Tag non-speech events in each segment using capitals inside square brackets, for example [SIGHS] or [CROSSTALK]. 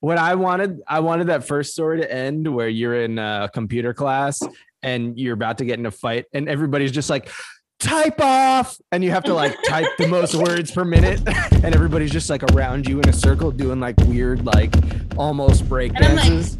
What I wanted, I wanted that first story to end where you're in a computer class and you're about to get in a fight, and everybody's just like, type off, and you have to like type the most [LAUGHS] words per minute, [LAUGHS] and everybody's just like around you in a circle doing like weird, like almost break And I'm like- dances.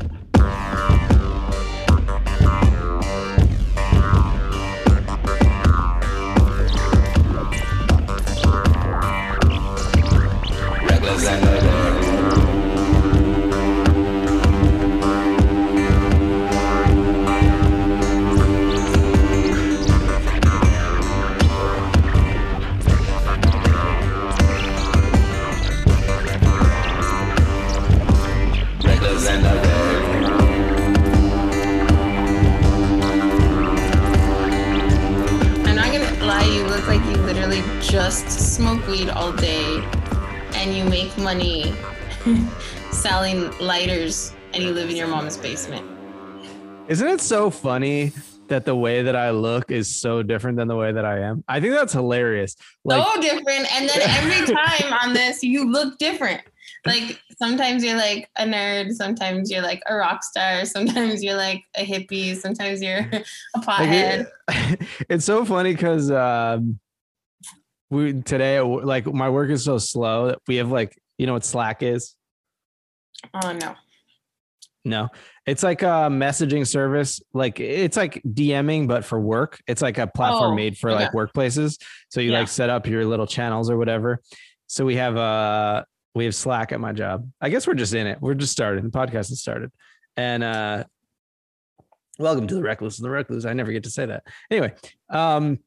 Just smoke weed all day and you make money [LAUGHS] selling lighters and you live in your mom's basement. Isn't it so funny that the way that I look is so different than the way that I am? I think that's hilarious. Like, so different. And then every [LAUGHS] time on this, you look different. Like sometimes you're like a nerd, sometimes you're like a rock star, sometimes you're like a hippie, sometimes you're [LAUGHS] a Like, pothead. it- it's so funny because um, we today like my work is so slow that we have like you know what Slack is? Oh no. No, it's like a messaging service. Like it's like DMing, but for work. It's like a platform Oh, made for like workplaces. So you Yeah. like set up your little channels or whatever. So we have uh we have Slack at my job. I guess we're just in it. We're just started. The podcast has started. And uh welcome to the reckless and the recluse. I never get to say that. Anyway, um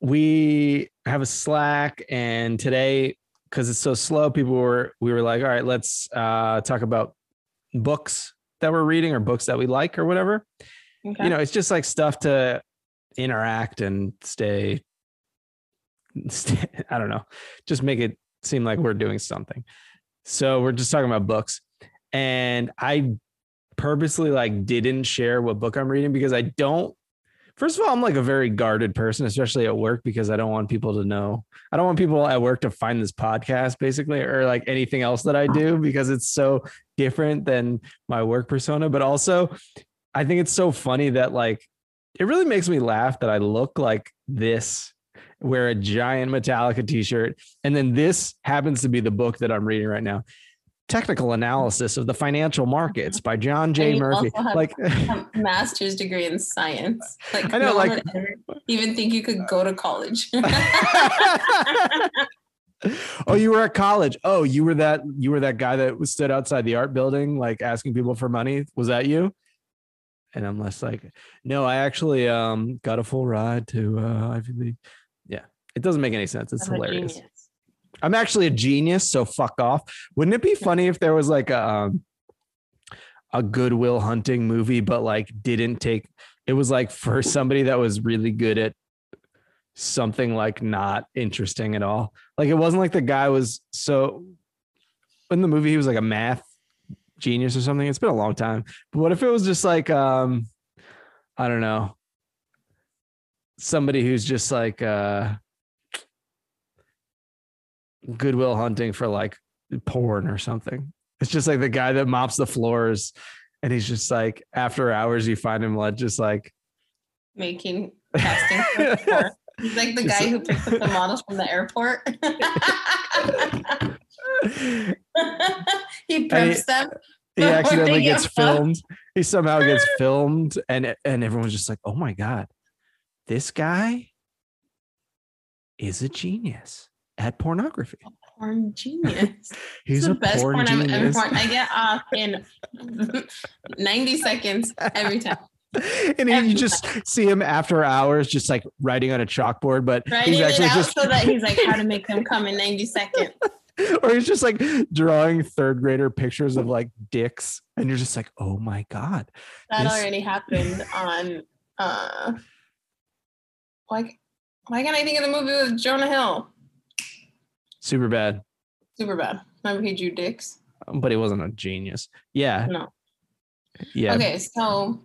we have a Slack and today because it's so slow, people were we were like, all right, let's uh talk about books that we're reading or books that we like or whatever. Okay. You know, it's just like stuff to interact and stay, stay [LAUGHS] I don't know, just make it seem like we're doing something. So we're just talking about books. And I purposely like didn't share what book I'm reading because I don't First of all, I'm like a very guarded person, especially at work, because I don't want people to know. I don't want people at work to find this podcast, basically, or like anything else that I do, because it's so different than my work persona. But also, I think it's so funny that like it really makes me laugh that I look like this, wear a giant Metallica t-shirt, and then this happens to be the book that I'm reading right now. Technical analysis of the financial [LAUGHS] markets by John J. Murphy. Like [LAUGHS] master's degree in science. Like I know, no like- ever even think you could go to college. [LAUGHS] oh, you were at college. Oh, you were that you were that guy that was stood outside the art building, like asking people for money. Was that you? And I'm less like, no, I actually um got a full ride to uh Ivy League. Yeah, it doesn't make any sense. It's I'm hilarious. I'm actually a genius, so fuck off. Wouldn't it be funny if there was like a um, a Good Will Hunting movie, but like didn't take it was like for somebody that was really good at something like not interesting at all. Like it wasn't like the guy was so in the movie he was like a math genius or something. It's been a long time. But what if it was just like um I don't know somebody who's just like uh Good Will Hunting for like porn or something. It's just like the guy that mops the floors and he's just like after hours you find him like just like Making casting. for- [LAUGHS] He's like the guy who picks up the models from the airport. [LAUGHS] he preps them. he accidentally gets fucked. filmed. He somehow gets [LAUGHS] filmed and and everyone's just like, "Oh my god. This guy is a genius at pornography. Porn genius. [LAUGHS] He's the best porn, porn, I've ever genius." porn. I get off [LAUGHS] in [LAUGHS] 90 seconds every time. and then you just see him after hours just like writing on a chalkboard, but Writing he's it actually out just so that he's like how to make them come in 90 seconds. or he's just like drawing third grader pictures of like dicks and you're just like oh my god That This- already happened on uh why why can't I think of the movie with Jonah Hill? Super bad Superbad. Remember he drew dicks? but he wasn't a genius yeah No. yeah Okay, so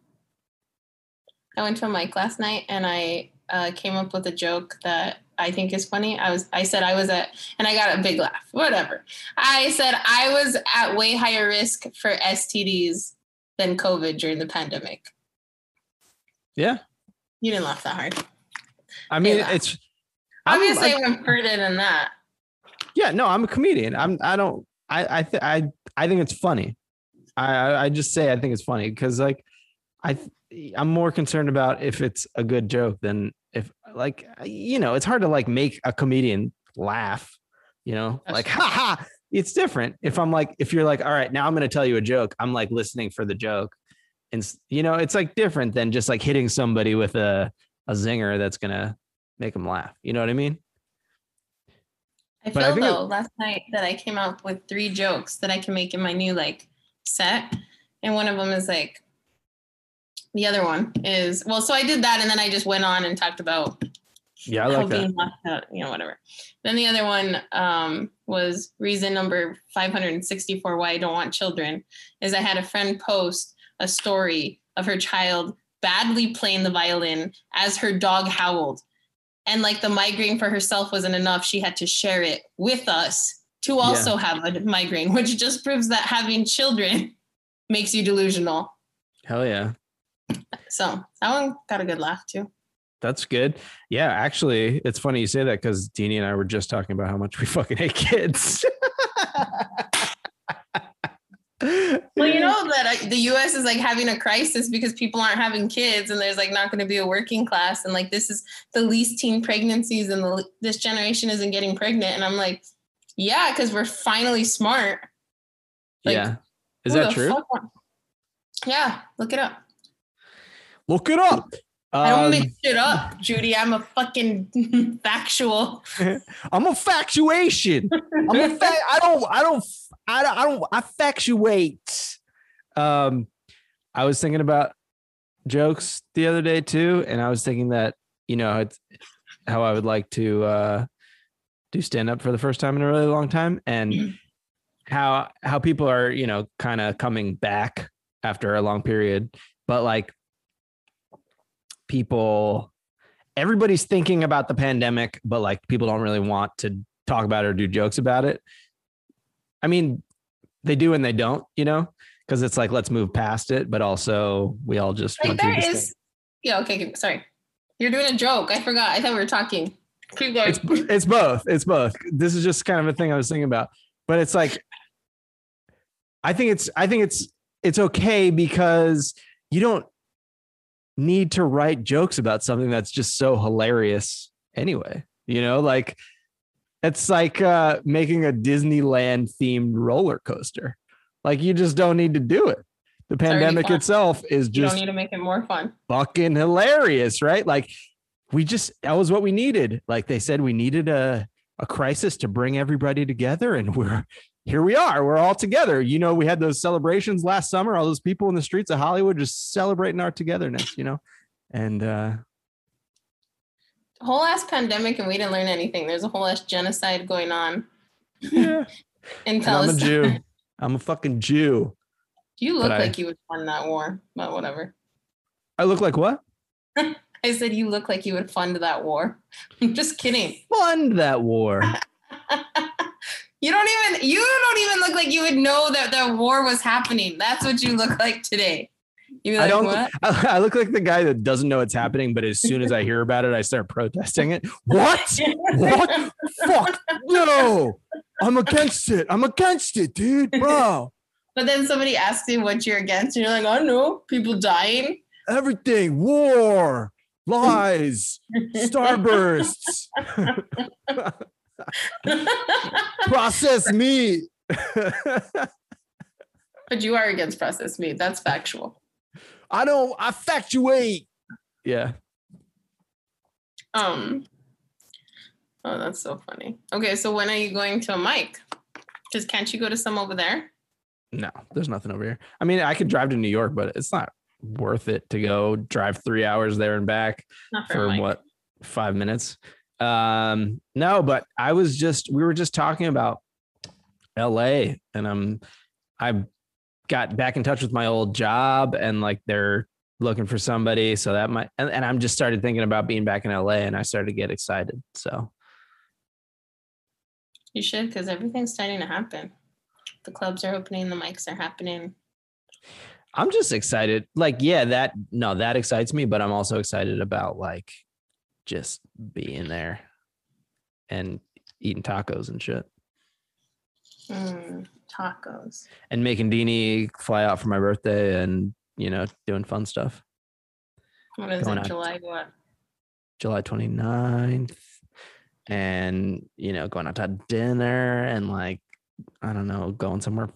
I went to a mic last night and I uh, came up with a joke that I think is funny. I was I said I was at and I got a big laugh. Whatever. I said I was at way higher risk for STDs than COVID during the pandemic. Yeah. You didn't laugh that hard. I mean, it's I'm, Obviously, like- I went further than that. Yeah, no, I'm a comedian. I'm I don't I I th- I I think it's funny. I I- just say I think it's funny because like I I'm more concerned about if it's a good joke than if like you know it's hard to like make a comedian laugh. You know, That's like [LAUGHS] ha ha. It's different if I'm like if you're like all right now I'm going to tell you a joke. I'm like listening for the joke, and you know it's like different than just like hitting somebody with a a zinger that's gonna make them laugh. You know what I mean? I But I feel it- though last night that I came up with three jokes that I can make in my new like set, and one of them is like. The other one is well, so I did that, and then I just went on and talked about Yeah, I like that. out, you know, whatever. Then the other one um, was reason number 564 why I don't want children is I had a friend post a story of her child badly playing the violin as her dog howled. And like the migraine for herself wasn't enough, she had to share it with us to also have a migraine, which just proves that having children makes you delusional. Hell yeah. So that one got a good laugh too. That's good. Yeah, actually, it's funny you say that because Deanie and I were just talking about how much we fucking hate kids. [LAUGHS] [LAUGHS] Well, you know that uh, the U.S. is like having a crisis because people aren't having kids, and there's like not going to be a working class, and like this is the least teen pregnancies, and the, this generation isn't getting pregnant, and I'm like, yeah, because we're finally smart. Like, yeah. Is that true? fuck Yeah, look it up. Look it up. I don't Um, make shit up, [LAUGHS] Judy. I'm a fucking [LAUGHS] factual. I'm a factuation. I'm a fa- I don't, I don't, I don't, I don't. Um, I was thinking about jokes the other day too, and I was thinking that you know it's how I would like to uh, do stand up for the first time in a really long time, and how how people are you know kind of coming back after a long period, but like people everybody's thinking about the pandemic, but like people don't really want to talk about it or do jokes about it. I mean, they do and they don't, you know, because it's like let's move past it, but also we all just Like there is. Yeah. Okay. okay, Sorry. You're doing a joke. I forgot. I thought we were talking. Keep going. It's it's both. It's both. This is just kind of a thing I was thinking about, but it's like I think it's I think it's it's okay because you don't need to write jokes about something that's just so hilarious anyway. You know, like it's like uh making a Disneyland themed roller coaster. Like you just don't need to do it. The pandemic itself is you don't need to make it more fun. fucking hilarious, right? Like we just that was what we needed. Like they said we needed a a crisis to bring everybody together and we're here we are. We're all together. You know, we had those celebrations last summer, all those people in the streets of Hollywood just celebrating our togetherness, you know. And uh whole ass pandemic and we didn't learn anything. There's a whole ass genocide going on yeah, [LAUGHS] in and I'm a Jew. I'm a fucking Jew. You look But I- like you would fund that war, but whatever. I look like what? [LAUGHS] I said you look like you would fund that war. [LAUGHS] I'm just kidding. Fund that war. You don't even you don't even look like you would know that the war was happening. That's what you look like today. You I don't. what? I, [LAUGHS] I look like the guy that doesn't know what's happening, but as soon as I hear about it, I start protesting it. What? What? Fuck no! I'm against it. I'm against it, dude, bro. But then somebody asks you what you're against, and you're like, oh no, people dying. Everything, war, lies, starbursts, [LAUGHS] processed meat. [LAUGHS] But you are against processed meat. That's factual. I don't. I factuate. Yeah. Um. Oh, that's so funny. Okay, so when are you going to a mic? Because can't you go to some over there? No, there's nothing over here. I mean, I could drive to New York, but it's not worth it to go drive three hours there and back. Not for, for what five minutes um no but i was just we were just talking about la and i'm i got back in touch with my old job and like they're looking for somebody. So that might, and, and I'm just started thinking about being back in LA and I started to get excited. So You should, because everything's starting to happen. The clubs are opening, the mics are happening. I'm just excited. Like, yeah, that, no, that excites me, but I'm also excited about like just being there and eating tacos and shit Mm, tacos. and making Deanie fly out for my birthday and, you know, doing fun stuff. What is Going it? July what? July 29th and you know going out to dinner and like I don't know going somewhere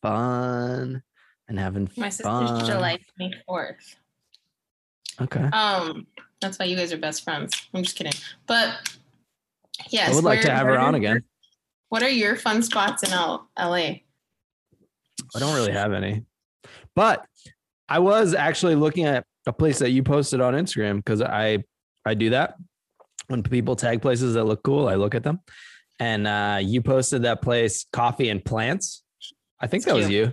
fun and having My sister's fun. July 24th. Okay. Um, that's why you guys are best friends. I'm just kidding. But yes, I would like to have her on your- again. What are your fun spots in L- LA? I don't really have any. But I was actually looking at a place that you posted on Instagram because I I do that. When people tag places that look cool, I look at them. And uh, you posted that place, Coffee and Plants. I think It's that was you.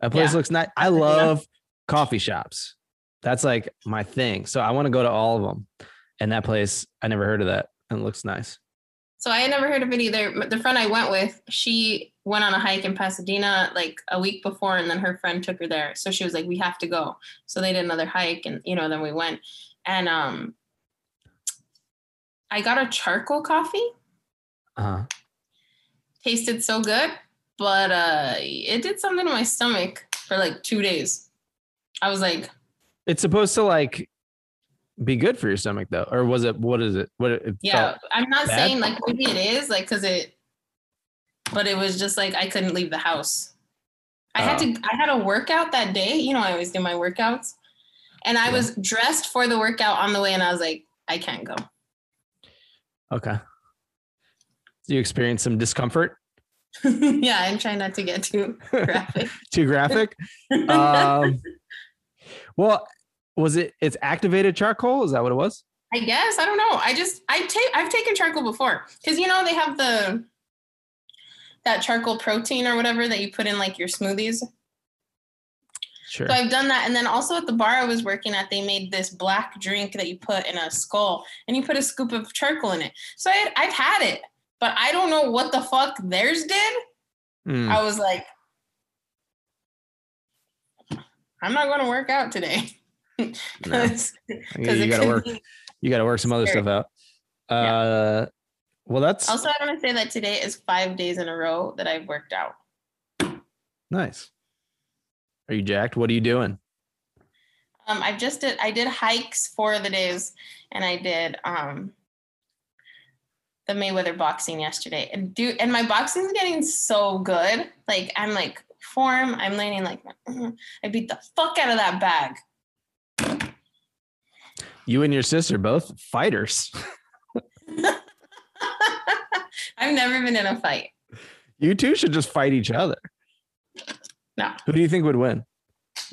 That place Yeah. looks nice. I love coffee shops. That's like my thing. So I want to go to all of them. And that place, I never heard of that. And it looks nice. So I had never heard of it either. The friend I went with, she went on a hike in Pasadena like a week before, and then her friend took her there. So she was like, "We have to go." So they did another hike, and you know, then we went, and um, I got a charcoal coffee. Uh-huh. Tasted so good, but uh, it did something to my stomach for like two days. I was like, It's supposed to like be good for your stomach though. Or was it what is it? What it Yeah, I'm not bad? saying like maybe it is like because it, but it was just like I couldn't leave the house. I had Oh. to. I had a workout that day. You know, I always do my workouts, and I Yeah. was dressed for the workout on the way, and I was like, I can't go. Okay. Do you experience some discomfort? [LAUGHS] yeah, I'm trying not to get too [LAUGHS] graphic. Too graphic? [LAUGHS] um, well, was it? It's activated charcoal. Is that what it was? I guess I don't know. I just I take I've taken charcoal before because you know they have the that charcoal protein or whatever that you put in like your smoothies. Sure. So I've done that. And then also at the bar I was working at, they made this black drink that you put in a skull and you put a scoop of charcoal in it. So I had, I've had it, but I don't know what the fuck theirs did. Mm, I was like, I'm not going to work out today. [LAUGHS] [LAUGHS] no. 'Cause- You, it gotta work. be- You gotta work some other scary. stuff out. Yeah. Uh, well, that's Also, I want to say that today is five days in a row that I've worked out. nice. Are you jacked? What are you doing? Um, I just did. I did hikes four of the days, and I did um the Mayweather boxing yesterday. And do and my boxing's getting so good. Like I'm like form. I'm learning like [CLEARS THROAT] I beat the fuck out of that bag. You and your sister both fighters. [LAUGHS] I've never been in a fight. You two should just fight each other. No. Who do you think would win?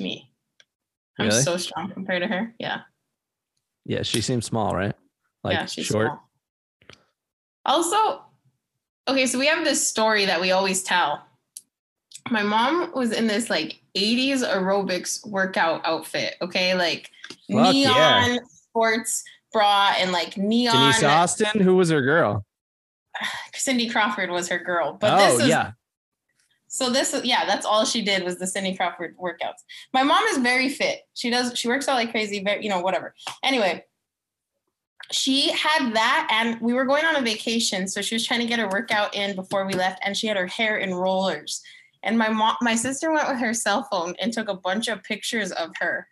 Me. I'm Really? so strong compared to her. Yeah. Yeah, she seems small, right? Like yeah, she's short. small. Also, okay, so we have this story that we always tell. My mom was in this like 80s aerobics workout outfit, okay? Like Fuck neon yeah. sports bra and like neon. Denise Austin, who was her girl? [SIGHS] Cindy Crawford was her girl. But oh this was yeah, so this yeah, that's all she did was the Cindy Crawford workouts. My mom is very fit. She does she works out like crazy, very you know, whatever. Anyway, she had that and we were going on a vacation, so she was trying to get her workout in before we left and she had her hair in rollers. And my mom my sister went with her cell phone and took a bunch of pictures of her.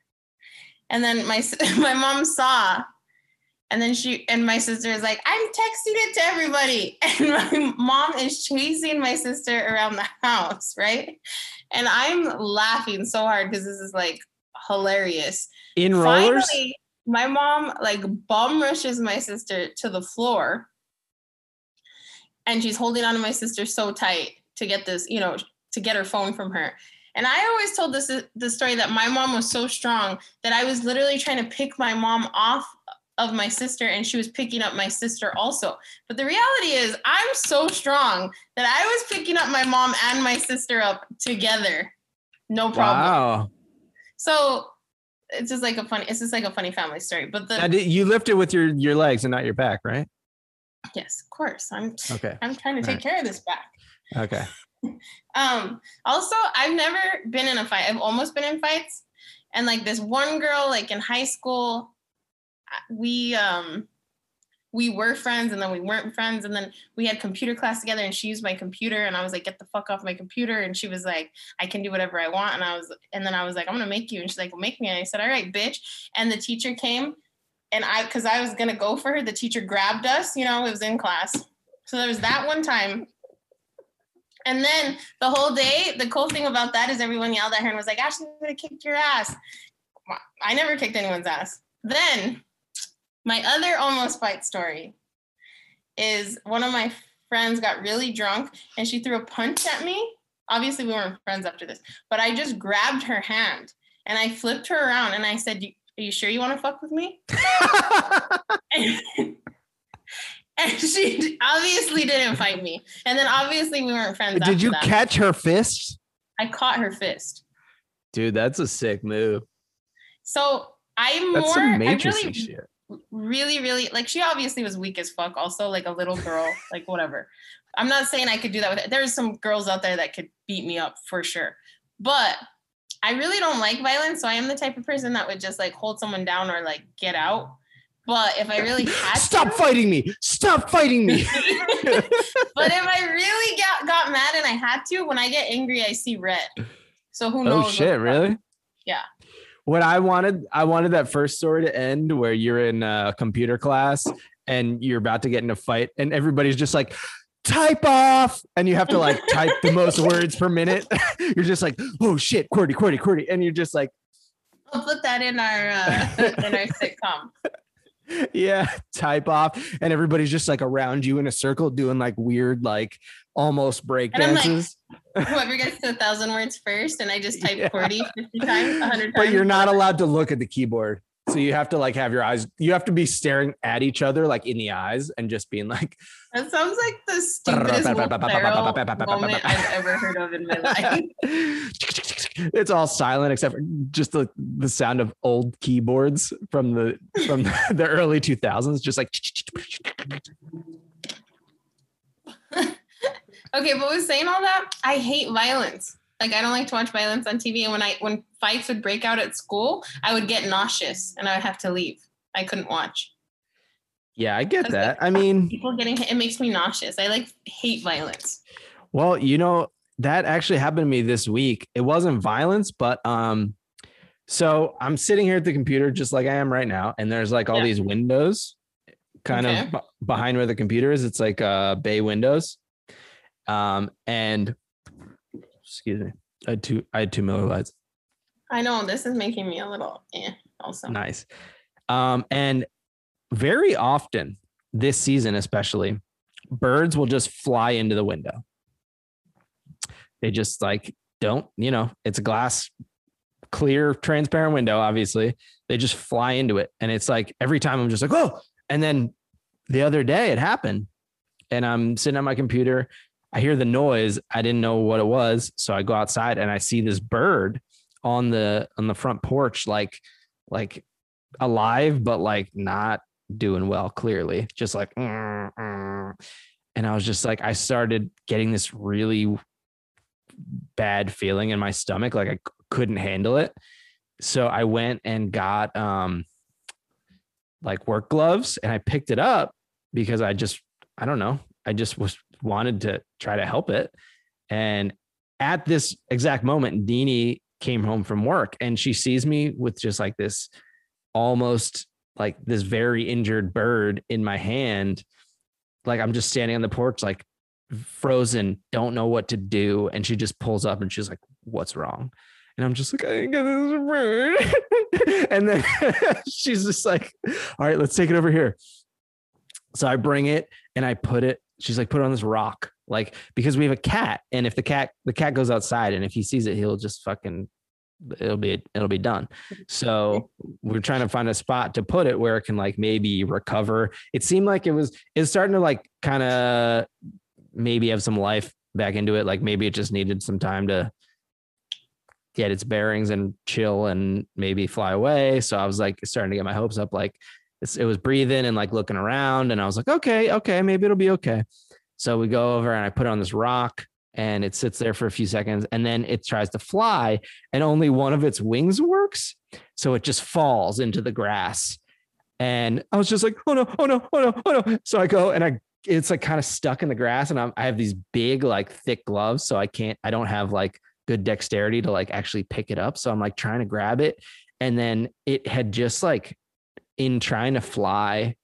And then my [LAUGHS] my mom saw and then she and my sister is like, I'm texting it to everybody. [LAUGHS] And my mom is chasing my sister around the house, right? And I'm laughing so hard because this is like hilarious. in rollers. Finally, my mom like bum rushes my sister to the floor. And she's holding on to my sister so tight to get this, you know, to get her phone from her. And I always told this the story that my mom was so strong that I was literally trying to pick my mom off of my sister and she was picking up my sister also. But the reality is I'm so strong that I was picking up my mom and my sister up together. No problem. Wow. So it's just like a funny. It's just like a funny family story. But the did- you lifted it with your your legs and not your back, right? yes, of course, I'm. Okay. I'm trying to take Alright. care of this back. Okay. Um, also, I've never been in a fight. I've almost been in fights. And like this one girl, like in high school, we um we were friends and then we weren't friends. And then we had computer class together and she used my computer and I was like, get the fuck off my computer. And she was like, I can do whatever I want. And I was and then I was like, I'm gonna make you. And she's like, well, make me. And I said, All right, bitch. And the teacher came and I because I was gonna go for her, the teacher grabbed us, you know, it was in class. So there was that one time and then the whole day, the cool thing about that is everyone yelled at her and was like, Ashley would have kicked your ass. I never kicked anyone's ass. Then my other almost fight story is one of my friends got really drunk and she threw a punch at me. Obviously, we weren't friends after this, but I just grabbed her hand and I flipped her around and I said, Are you sure you want to fuck with me? And, [LAUGHS] [LAUGHS] and she obviously didn't fight me. And then obviously we weren't friends. Did after you that. catch her fist? I caught her fist. Dude, that's a sick move. So I'm That's more. some I really, shit. really, really like. She obviously was weak as fuck. Also, like a little girl, [LAUGHS] like whatever. I'm not saying I could do that with. It. There's some girls out there that could beat me up for sure, but I really don't like violence. So I am the type of person that would just like hold someone down or like get out. But if I really had [LAUGHS] Stop to, fighting me! Stop fighting me! [LAUGHS] but if I really got got mad and I had to, when I get angry, I see red. So who knows? oh shit, really? Yeah. What I wanted, I wanted that first story to end where you're in a computer class and you're about to get in a fight, and everybody's just like, type off, and you have to like type the most [LAUGHS] words per minute. you're just like, oh shit, QWERTY, QWERTY, QWERTY, and you're just like, I'll put that in our uh, in our sitcom. Yeah, type off, and everybody's just like around you in a circle doing like weird, like almost break And I'm like, dances. Whoever gets to a thousand words first, and I just type Yeah. 40, 50 times, 100 times. but you're not allowed to look at the keyboard. So you have to like have your eyes, you have to be staring at each other like in the eyes and just being like, That sounds like the stupidest moment I've ever heard of in my life. [LAUGHS] it's all silent except for just the, the sound of old keyboards from the from [LAUGHS] the early 2000s just like [LAUGHS] Okay, but with saying all that, I hate violence. Like I don't like to watch violence on TV. And when I when fights would break out at school, I would get nauseous and I would have to leave. I couldn't watch. Yeah i get that i mean People getting hit, it makes me nauseous. I like hate violence. Well, you know, that actually happened to me this week. It wasn't violence, but um so I'm sitting here at the computer just like I am right now and there's like all Yeah. these windows kind Okay. of b- behind where the computer is. It's like uh bay windows. Um and excuse me. I had two I had two Miller Lites. I know this is making me a little eh also. Nice. Um, and very often this season, especially, birds will just fly into the window. They just like don't, you know, it's a glass, clear, transparent window, obviously. They just fly into it. And it's like every time I'm just like, oh, and then the other day it happened. And I'm sitting on my computer. I hear the noise. I didn't know what it was. So I go outside and I see this bird on the on the front porch, like like alive, but like not doing well, clearly. Just like, "Mm, mm." and I was just like, I started getting this really bad feeling in my stomach, like I couldn't handle it. So I went and got um like work gloves and I picked it up because I just, I don't know, I just was wanted to try to help it. And at this exact moment, Deanie came home from work and she sees me with just like this almost like this very injured bird in my hand. Like I'm just standing on the porch, like frozen, don't know what to do. And she just pulls up and she's like, What's wrong? And I'm just like, I got this bird. [LAUGHS] and then [LAUGHS] she's just like, All right, let's take it over here. So I bring it and I put it, she's like, put it on this rock. Like, because we have a cat. And if the cat, the cat goes outside and if he sees it, he'll just fucking it'll be it'll be done. So we're trying to find a spot to put it where it can like maybe recover. It seemed like it was it's starting to like kind of maybe have some life back into it. Like maybe it just needed some time to get its bearings and chill and maybe fly away. So I was like starting to get my hopes up. Like it's, it was breathing and like looking around, and I was like, okay, okay, maybe it'll be okay. So we go over and I put it on this rock and it sits there for a few seconds and then it tries to fly and only one of its wings works. So it just falls into the grass. And I was just like, oh no, oh no, oh no, oh no. So I go and I it's like kind of stuck in the grass and I'm, I have these big like thick gloves so I can't I don't have like good dexterity to like actually pick it up so I'm like trying to grab it and then it had just like in trying to fly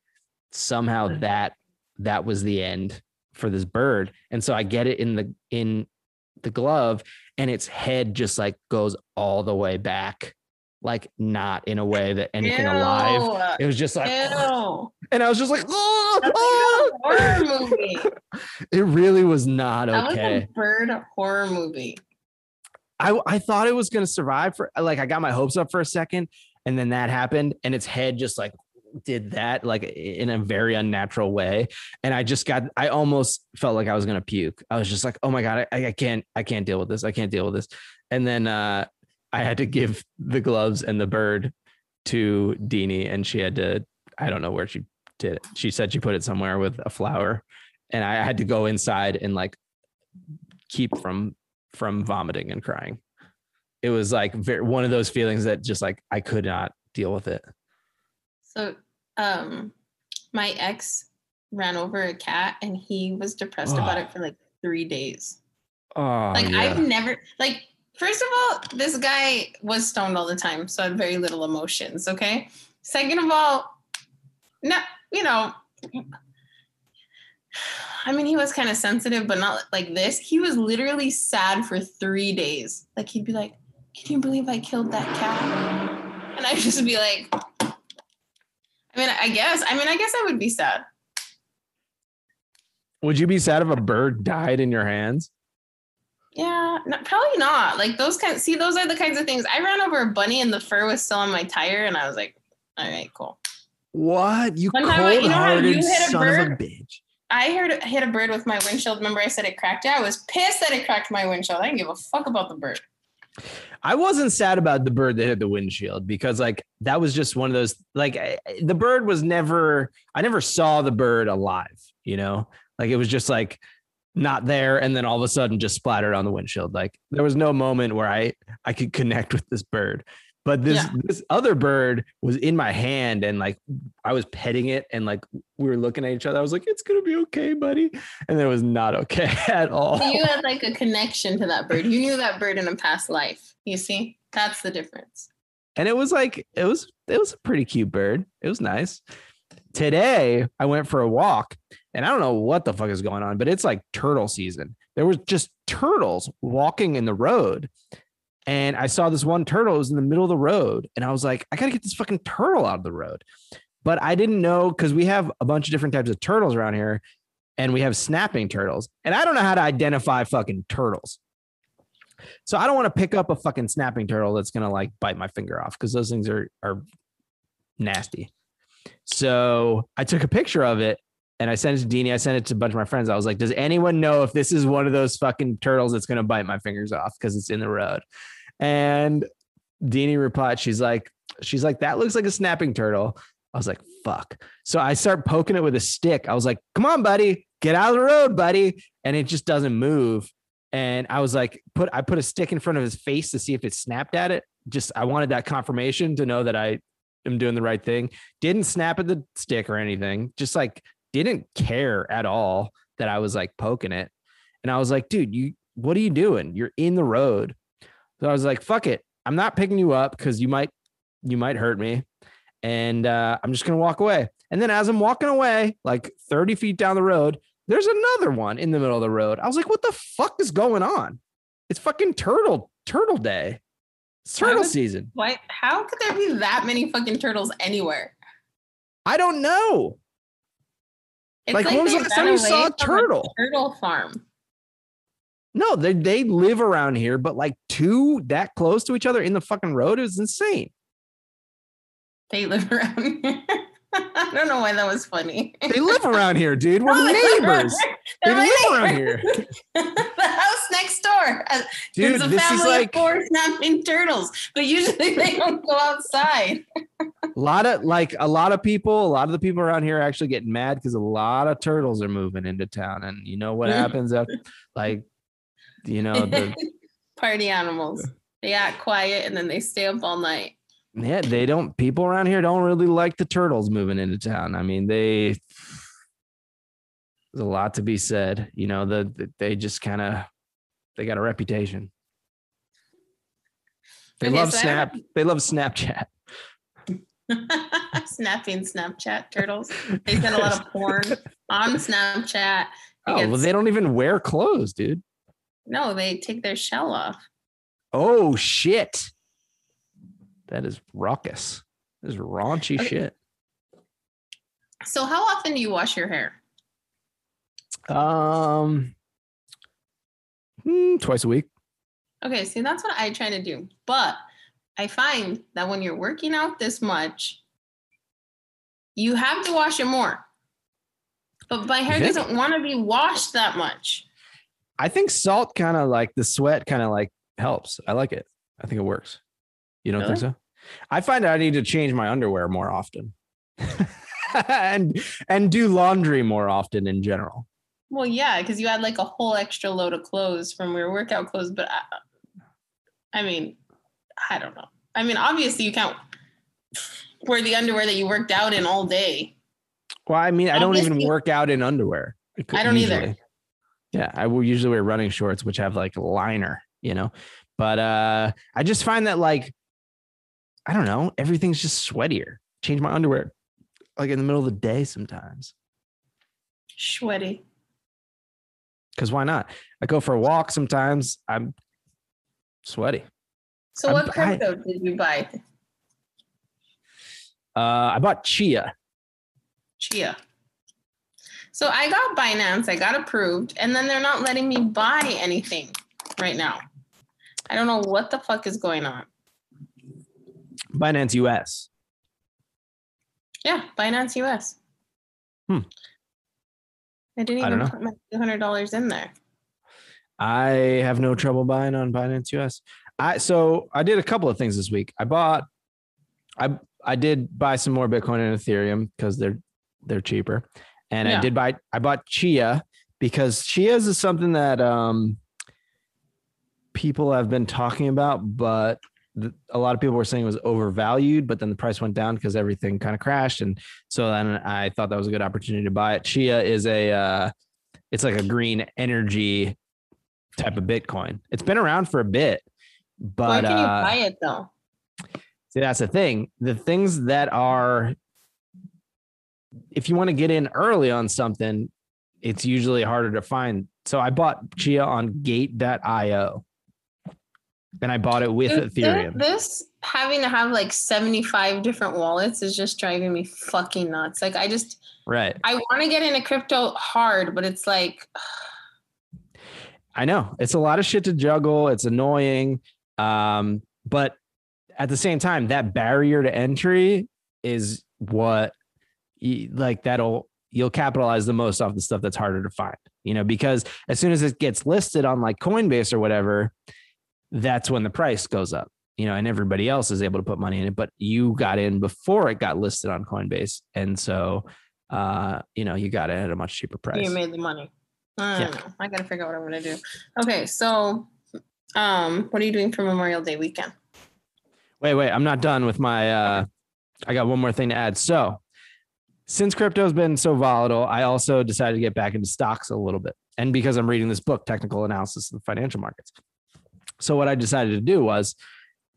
somehow mm. that that was the end for this bird and so I get it in the in the glove and its head just like goes all the way back like not in a way that anything Ew. alive it was just like Ew. [LAUGHS] and I was just like, oh, oh. like a horror movie. [LAUGHS] it really was not That was okay. a bird horror movie. I I thought it was gonna survive for like I got my hopes up for a second, and then that happened, and its head just like did that like in a very unnatural way, and I just got I almost felt like I was gonna puke. I was just like, oh my god, I, I can't I can't deal with this. I can't deal with this. And then uh, I had to give the gloves and the bird to Deanie, and she had to I don't know where she did it. She said she put it somewhere with a flower, and I had to go inside and like keep from from vomiting and crying. It was like very, one of those feelings that just like I could not deal with it. So, um, my ex ran over a cat and he was depressed about Oh. it for like three days. Oh, Like yeah. I've never like first of all, this guy was stoned all the time, so I had very little emotions. Okay. Second of all, no, you know, I mean, he was kind of sensitive, but not like this. He was literally sad for three days. Like he'd be like, "Can you believe I killed that cat?" And I'd just be like, "I mean, I guess. I mean, I guess I would be sad." Would you be sad if a bird died in your hands? Yeah, no, probably not. Like those kinds. See, those are the kinds of things. I ran over a bunny and the fur was still on my tire, and I was like, "All right, cool." What you time I- you know how you hit a son of a bird? bitch? I heard hit a bird with my windshield. Remember, I said it cracked. Yeah, I was pissed that it cracked my windshield. I didn't give a fuck about the bird. I wasn't sad about the bird that hit the windshield because like that was just one of those like I- the bird was never I never saw the bird alive, you know? Like it was just like not there and then all of a sudden just splattered on the windshield. Like there was no moment where I I could connect with this bird. But this Yeah. this other bird was in my hand and like I was petting it and like we were looking at each other. I was like, it's gonna be okay, buddy. And it was not okay [LAUGHS] at all. So you had like a connection to that bird. You knew that bird in a past life. You see, that's the difference. and it was like it was it was a pretty cute bird. It was nice. Today I went for a walk and I don't know what the fuck is going on, but it's like turtle season. There was just turtles walking in the road. And I saw this one turtle it was in the middle of the road and I was like, I got to get this fucking turtle out of the road. But I didn't know cuz we have a bunch of different types of turtles around here and we have snapping turtles. And I don't know how to identify fucking turtles. So I don't want to pick up a fucking snapping turtle that's gonna like bite my finger off because those things are are nasty. So I took a picture of it and I sent it to Deanie. I sent it to a bunch of my friends. I was like, does anyone know if this is one of those fucking turtles that's gonna bite my fingers off because it's in the road? And Deanie replied, she's like, she's like, that looks like a snapping turtle. I was like, fuck. So I start poking it with a stick. I was like, come on, buddy, get out of the road, buddy. And it just doesn't move. And I was like, put I put a stick in front of his face to see if it snapped at it. Just I wanted that confirmation to know that I am doing the right thing. Didn't snap at the stick or anything. Just like didn't care at all that I was like poking it. And I was like, dude, you what are you doing? You're in the road. So I was like, fuck it. I'm not picking you up because you might you might hurt me. And uh, I'm just gonna walk away. And then as I'm walking away, like 30 feet down the road, there's another one in the middle of the road. I was like, what the fuck is going on? It's fucking turtle, turtle day. It's turtle would- season. Why? How could there be that many fucking turtles anywhere? I don't know. It's Like, when was the last time you saw a turtle? turtle farm. No, they they live around here, but like two that close to each other in the fucking road is insane. They live [LAUGHS] around here. I don't know why that was funny. They live around here, dude. We're [LAUGHS] No, neighbors. They live around here. [LAUGHS] the house next door. Uh, Dude, There's a this family is like of four snapping turtles, but usually they don't go outside. a lot of like a lot of people, a lot of the people around here are actually getting mad because a lot of turtles are moving into town. And you know what happens up like you know, the [LAUGHS] Party animals. They act quiet and then they stay up all night. yeah, they don't people around here don't really like the turtles moving into town. I mean, they there's a lot to be said. You know, the, the they just kind of they got a reputation. They Okay, love so Snap. They love Snapchat. [LAUGHS] [LAUGHS] Snapping Snapchat turtles. They send a lot of porn on Snapchat. Oh, well, they don't even wear clothes, dude. No, they take their shell off. Oh shit. That is raucous. This is raunchy Okay. shit. So how often do you wash your hair? Um hmm, twice a week. Okay, see, that's what I try to do. But I find that when you're working out this much, you have to wash it more. But my hair doesn't want to be washed that much. I think salt kind of like the sweat kind of like helps. I like it. I think it works. You don't think so? I find I need to change my underwear more often. [LAUGHS] [LAUGHS] and and do laundry more often in general. Well, yeah, because you had like a whole extra load of clothes from your workout clothes. But I, I mean, I don't know. I mean, obviously you can't wear the underwear that you worked out in all day. Well, I mean, I don't even work out in underwear. I don't either. Yeah, I will usually wear running shorts, which have like liner, you know. But uh I just find that like I don't know, everything's just sweatier. Change my underwear like in the middle of the day sometimes. Sweaty. Because why not? I go for a walk sometimes. I'm sweaty. So I'm- what I- crypto did you buy? Uh I bought chia. Chia. So I got Binance, I got approved, and then they're not letting me buy anything right now. I don't know what the fuck is going on. Binance US. Yeah, Binance US. Hmm. I didn't even don't put my two hundred dollars in there. I have no trouble buying on Binance US. I so I did a couple of things this week. I bought I I did buy some more Bitcoin and Ethereum because they're they're cheaper. And I did buy I bought Chia because Chia's is something that um people have been talking about, but th- a lot of people were saying it was overvalued, but then the price went down because everything kind of crashed. And so then I thought that was a good opportunity to buy it. Chia is a uh it's like a green energy type of Bitcoin. It's been around for a bit, but can you uh, buy it though? see, that's the thing. The things that are, if you want to get in early on something, it's usually harder to find. So I bought Chia on Gate.io, and I bought it with Dude, Ethereum. This having to have like 75 different wallets is just driving me fucking nuts. Like I just Right. I want to get into crypto hard, but it's like [SIGHS] I know it's a lot of shit to juggle. It's annoying. Um, but at the same time, that barrier to entry is what y- like that'll you'll capitalize the most off the stuff that's harder to find, you know, because as soon as it gets listed on like Coinbase or whatever, that's when the price goes up, you know, and everybody else is able to put money in it. But you got in before it got listed on Coinbase. And so uh, you know, you got it at a much cheaper price. you made the money. I don't Yeah. know. I gotta figure out what I'm gonna do. Okay, so um, what are you doing for Memorial Day weekend? Wait, wait, I'm not done with my uh I got one more thing to add. So, since crypto's been so volatile, I also decided to get back into stocks a little bit. And because I'm reading this book, Technical Analysis of the Financial Markets. So what I decided to do was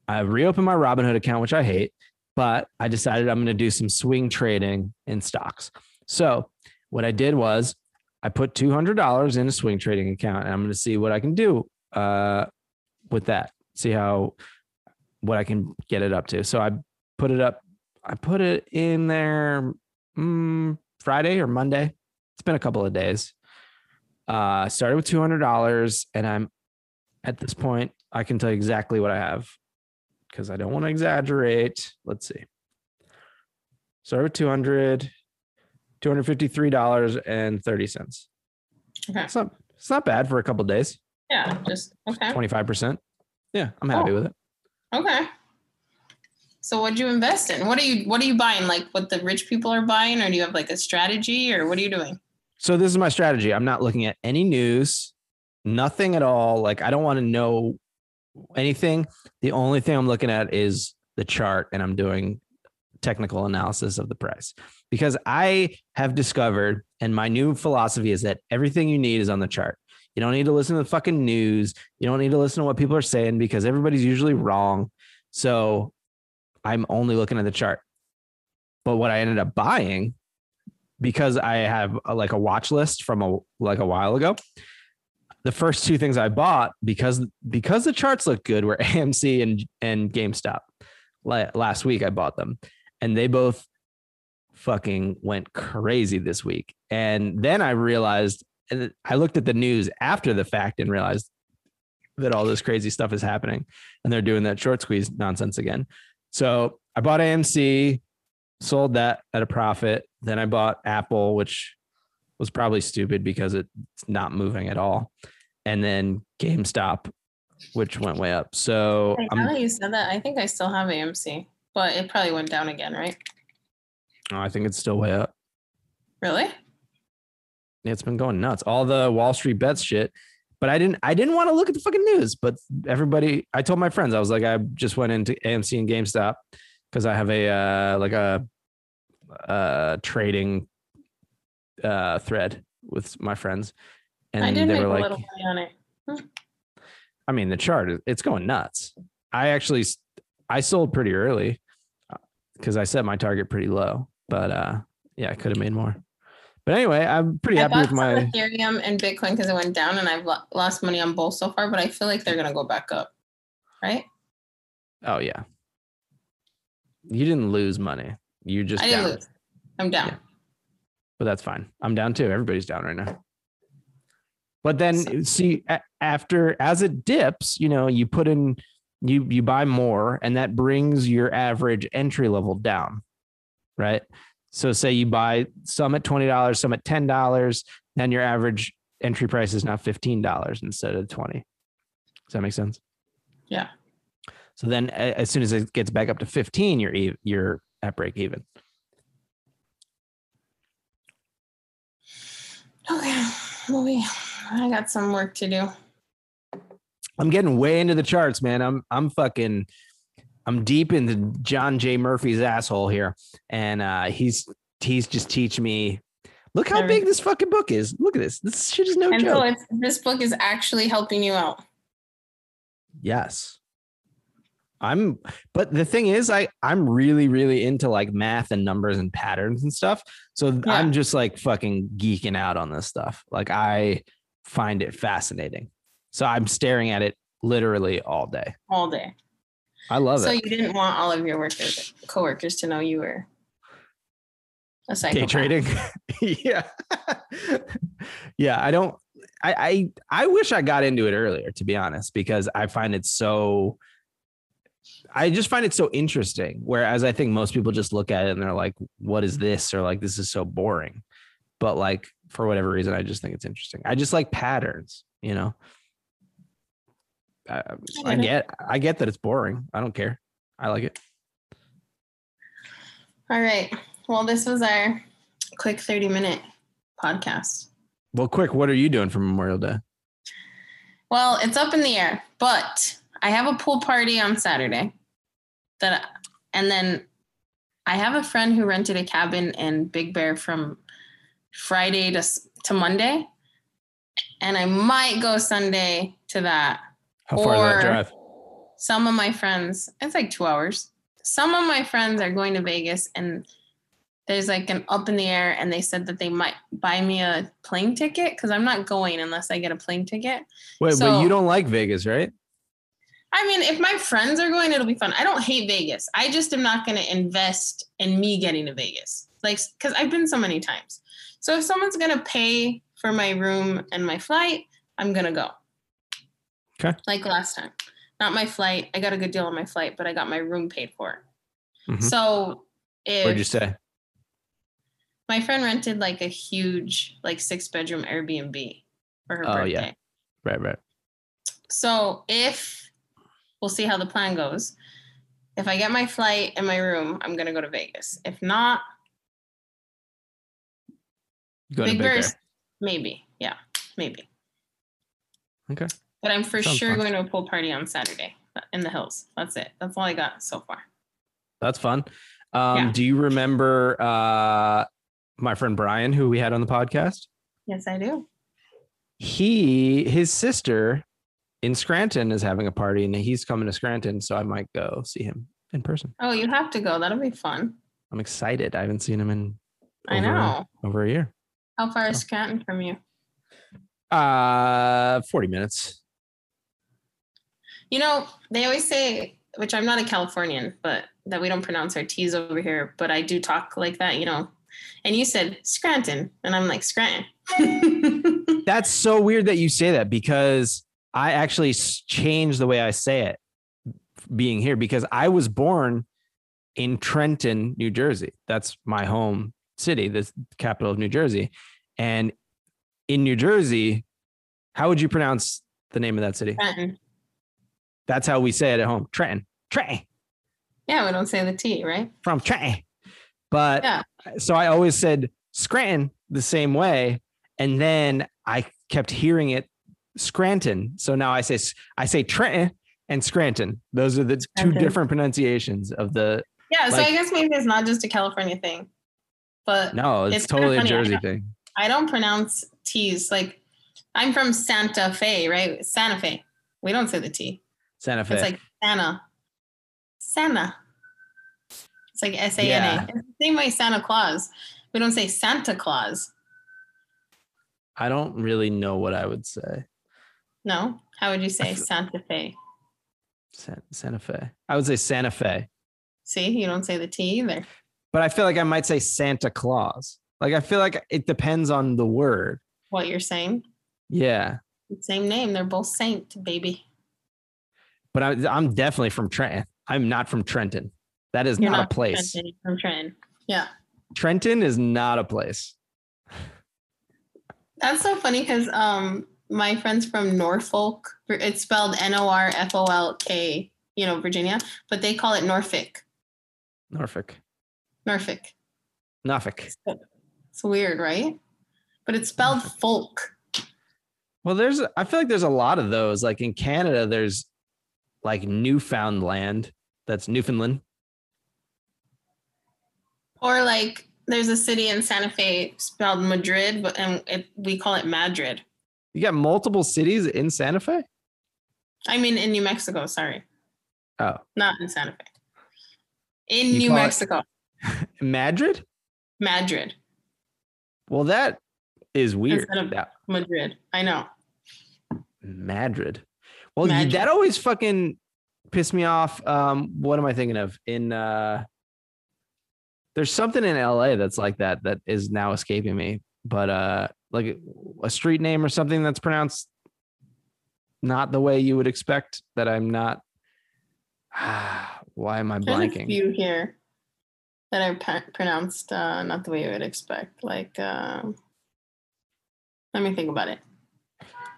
I reopened my Robinhood account, which I hate, but I decided I'm going to do some swing trading in stocks. So, what I did was I put $200 in a swing trading account and I'm going to see what I can do uh with that. See how what I can get it up to. So I put it up. I put it in there mm, Friday or Monday. It's been a couple of days. Uh, started with two hundred dollars, and I'm at this point. I can tell you exactly what I have because I don't want to exaggerate. Let's see. Start with 200 $253.30. Okay. It's not it's not bad for a couple days. Yeah, just okay. 25%. Yeah, I'm happy Oh. with it. Okay. So what do you invest in? What are you what are you buying? Like what the rich people are buying, or do you have like a strategy or what are you doing? So this is my strategy. I'm not looking at any news, nothing at all. Like I don't want to know anything. The only thing I'm looking at is the chart and I'm doing technical analysis of the price because I have discovered and my new philosophy is that everything you need is on the chart. You don't need to listen to the fucking news. You don't need to listen to what people are saying because everybody's usually wrong. So I'm only looking at the chart. But what I ended up buying because I have a, like a watch list from a like a while ago. The first two things I bought because because the charts look good were [LAUGHS] AMC and and GameStop. Last week I bought them, and they both fucking went crazy this week. And then I realized, I looked at the news after the fact and realized that all this crazy stuff is happening, and they're doing that short squeeze nonsense again. So I bought AMC, sold that at a profit. Then I bought Apple, which was probably stupid because it's not moving at all. And then GameStop, which went way up. So Wait, I'm, now that you said that, I think I still have AMC, but it probably went down again, right? oh, I think it's still way up. Really? It's been going nuts. All the Wall Street bets shit. But I didn't I didn't want to look at the fucking news. But everybody, I told my friends, I was like, I just went into AMC and GameStop because I have a uh like a uh trading uh thread with my friends. And I did they make were a like, little money on it. [LAUGHS] I mean, the chart it's going nuts. I actually I sold pretty early because I set my target pretty low. But uh yeah, I could have made more. But anyway, I'm pretty I happy with my Ethereum and Bitcoin because it went down, and I've lo- lost money on both so far. But I feel like they're gonna go back up, right? Oh yeah. You didn't lose money. You just I didn't lose. I'm down. Yeah. But that's fine. I'm down too. Everybody's down right now. But then see a- after as it dips, you know, you put in you you buy more and that brings your average entry level down. Right? So say you buy some at $20, some at $10, then your average entry price is now $15 instead of 20. Does that make sense? Yeah. So then as soon as it gets back up to 15, you're you're at break even. Okay. Well, we, I got some work to do. I'm getting way into the charts, man. I'm I'm fucking I'm deep into John J. Murphy's asshole here. And uh he's he's just teaching me look how big this fucking book is. Look at this. This shit is no and joke. so this book is actually helping you out. yes. I'm but the thing is I I'm really really into like math and numbers and patterns and stuff. So Yeah. I'm just like fucking geeking out on this stuff. Like I find it fascinating. So I'm staring at it literally all day. all day. I love so it. So you didn't want all of your workers, coworkers, to know you were a day trading? [LAUGHS] Yeah. Yeah i don't I, I i wish i got into it earlier to be honest because i find it so i just find it so interesting whereas i think most people just look at it and they're like what is this? or like this is so boring. But like for whatever reason i just think it's interesting. I just like patterns you know i, I get get i get that it's boring i don't care i like it All right. Well, this was our quick 30 minute podcast. well quick what are you doing for memorial day Well, it's up in the air, but I have a pool party on Saturday. That and then I have a friend who rented a cabin in Big Bear from Friday to to Monday, and I might go Sunday to that. How far is Or- that drive Some of my friends, it's like two hours. Some of my friends are going to Vegas, and there's like an up in the air, and they said that they might buy me a plane ticket because I'm not going unless I get a plane ticket. Wait, but you don't like Vegas, right? I mean, if my friends are going, it'll be fun. I don't hate Vegas. I just am not going to invest in me getting to Vegas. Like, because I've been so many times. So if someone's going to pay for my room and my flight, I'm going to go. Okay. Like last time. Not my flight. I got a good deal on my flight, but I got my room paid for. Mhm. So if Where'd you say? My friend rented like a huge, like six bedroom Airbnb for her Oh, birthday. yeah. Right, right. So if we'll see how the plan goes. If I get my flight and my room, I'm gonna go to Vegas. If not, Go Big Bear. Maybe. Yeah, maybe. Okay. But I'm for Sounds sure fun. going to a pool party on Saturday in the hills. That's it. That's all I got so far. That's fun. Um, Yeah. Do you remember uh, my friend Brian, who we had on the podcast? Yes, I do. He, his sister in Scranton is having a party and he's coming to Scranton. So I might go see him in person. Oh, you have to go. That'll be fun. I'm excited. I haven't seen him in I know. over a year. How far is Oh. Scranton from you? Uh, 40 minutes. You know, they always say, which I'm not a Californian, but that we don't pronounce our T's over here, but I do talk like that, you know. And you said Scranton, and I'm like Scranton. [LAUGHS] That's so weird that you say that because I actually changed the way I say it being here because I was born in Trenton, New Jersey. That's my home city, the capital of New Jersey. And in New Jersey, how would you pronounce the name of that city? Scranton. That's how we say it at home. Trenton. Trenton. Yeah, we don't say the T, right? From Trenton. But Yeah. so I always said Scranton the same way. And then I kept hearing it Scranton. So now I say I say Trenton and Scranton. Those are the two different pronunciations of the Yeah, so Like- I guess maybe it's not just a California thing, but no, it's, It's totally a funny, I Jersey thing. I don't pronounce T's. Like I'm from Santa Fe, right? Santa Fe. We don't say the T. Santa Fe. It's like Santa. Santa. It's like S A N A. It's the same way Santa Claus. We don't say Santa Claus. I don't really know what I would say. No. How would you say Santa Fe? San- Santa Fe. I would say Santa Fe, See, you don't say the T either. but I feel like I might say Santa Claus. Like I feel like it depends on the word. What you're saying. Yeah. Same name. They're both Saint, baby. But I, I'm definitely from Trenton. I'm not from Trenton. That is not, not a place. Trenton, from Trenton. Yeah. Trenton is not a place. That's so funny because um my friends from Norfolk, it's spelled N O R F O L K, you know, Virginia, but they call it Norfolk. Norfolk. Norfolk. Norfolk. It's weird, right? But it's spelled folk. Well, there's I feel like there's a lot of those. Like in Canada, there's like Newfoundland. That's Newfoundland. Or like there's a city in Santa Fe spelled Madrid, but and it, we call it Madrid. You got multiple cities in Santa Fe? I mean in New Mexico, sorry. Oh. Not in Santa Fe. In You New Mexico. [LAUGHS] Madrid? Madrid. Well, that is weird. Instead of- That- Madrid. I know. Madrid. Well, Madrid. that always fucking pissed me off. Um, what am I thinking of? In uh there's something in LA that's like that that is now escaping me. But uh like a street name or something that's pronounced not the way you would expect that I'm not [SIGHS] why am I There's a blanking? few here that are pronounced uh, not the way you would expect. Like, um let me think about it.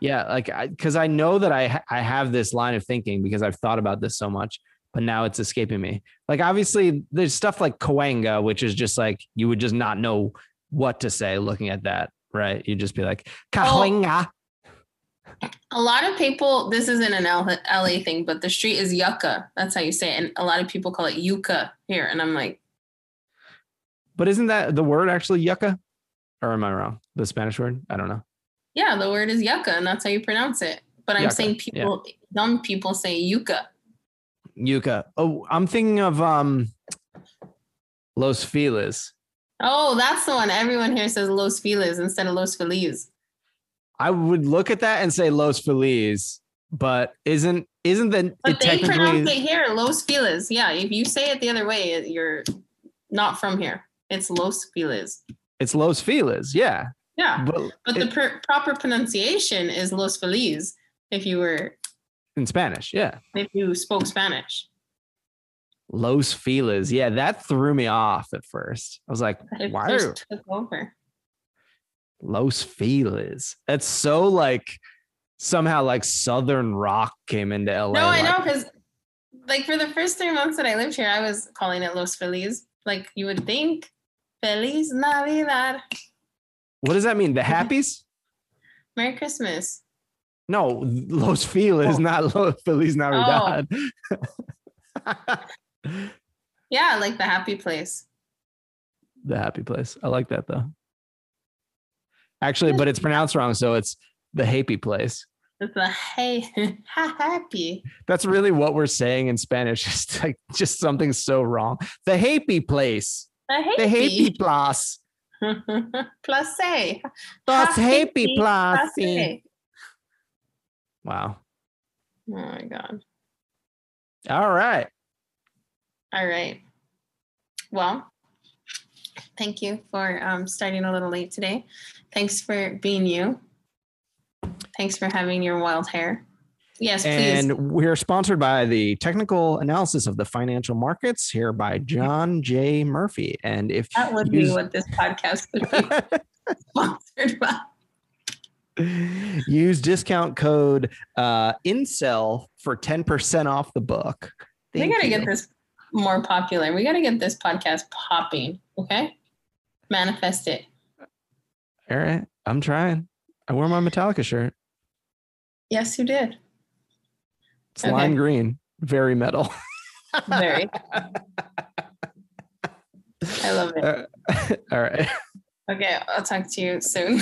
Yeah, like because I, know that I ha- I have this line of thinking because I've thought about this so much, but now it's escaping me. Like obviously, there's stuff like Cahuenga, which is just like you would just not know what to say looking at that, right? You'd just be like Cahuenga. A lot of people, this isn't an LA thing, but the street is Yucca. That's how you say it. And a lot of people call it Yucca here. And I'm like, But isn't that the word actually yucca? Or am I wrong? The Spanish word? I don't know. Yeah, the word is Yucca, and that's how you pronounce it. But I'm Yucca, saying yeah. people, dumb people say Yucca. Yucca. Oh, I'm thinking of um Los Feliz. Oh, that's the one. Everyone here says Los Feliz instead of Los Feliz. I would look at that and say Los Feliz, but isn't isn't the But they pronounce it here Los Feliz. Yeah, if you say it the other way, you're not from here. It's Los Feliz. it's Los Feliz, yeah. Yeah, But but the pr- proper pronunciation is Los Feliz. If you were, in Spanish, yeah. if you spoke Spanish. Los Feliz. Yeah, that threw me off at first. I was like, It why just are took over. Los Feliz? That's so like somehow like Southern rock came into LA. No, I like- know because like for the first three months that I lived here, I was calling it Los Feliz. Like you would think, Feliz Navidad, What does that mean? The happies? Merry Christmas. No, Los Feliz, Oh. not Los Feliz Navidad. Oh. [LAUGHS] Yeah, like the happy place. the happy place. I like that though. Actually, but it's pronounced wrong, so it's the happy place. It's the hey [LAUGHS] happy. That's really what we're saying in Spanish. [LAUGHS] It's like just something so wrong. The happy place. The happy. place. [LAUGHS] Place. That's happy place. Wow. Oh my god. All right. All right. Well, thank you for um, starting a little late today. Thanks for being you. Thanks for having your wild hair. Yes, please. And we're sponsored by the technical analysis of the financial markets here by John J. Murphy. And if that would you be what this podcast would be [LAUGHS] sponsored by. use discount code uh, incel for 10% off the book. we Thank got to you. get this more popular. We got to get this podcast popping. Okay. Manifest it. All right. I'm trying. I wore my Metallica shirt. Yes, you did. It's lime green, very metal. [LAUGHS] Very. I love it. Uh, [LAUGHS] All right. Okay. I'll talk to you soon.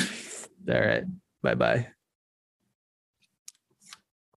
All right. Bye bye.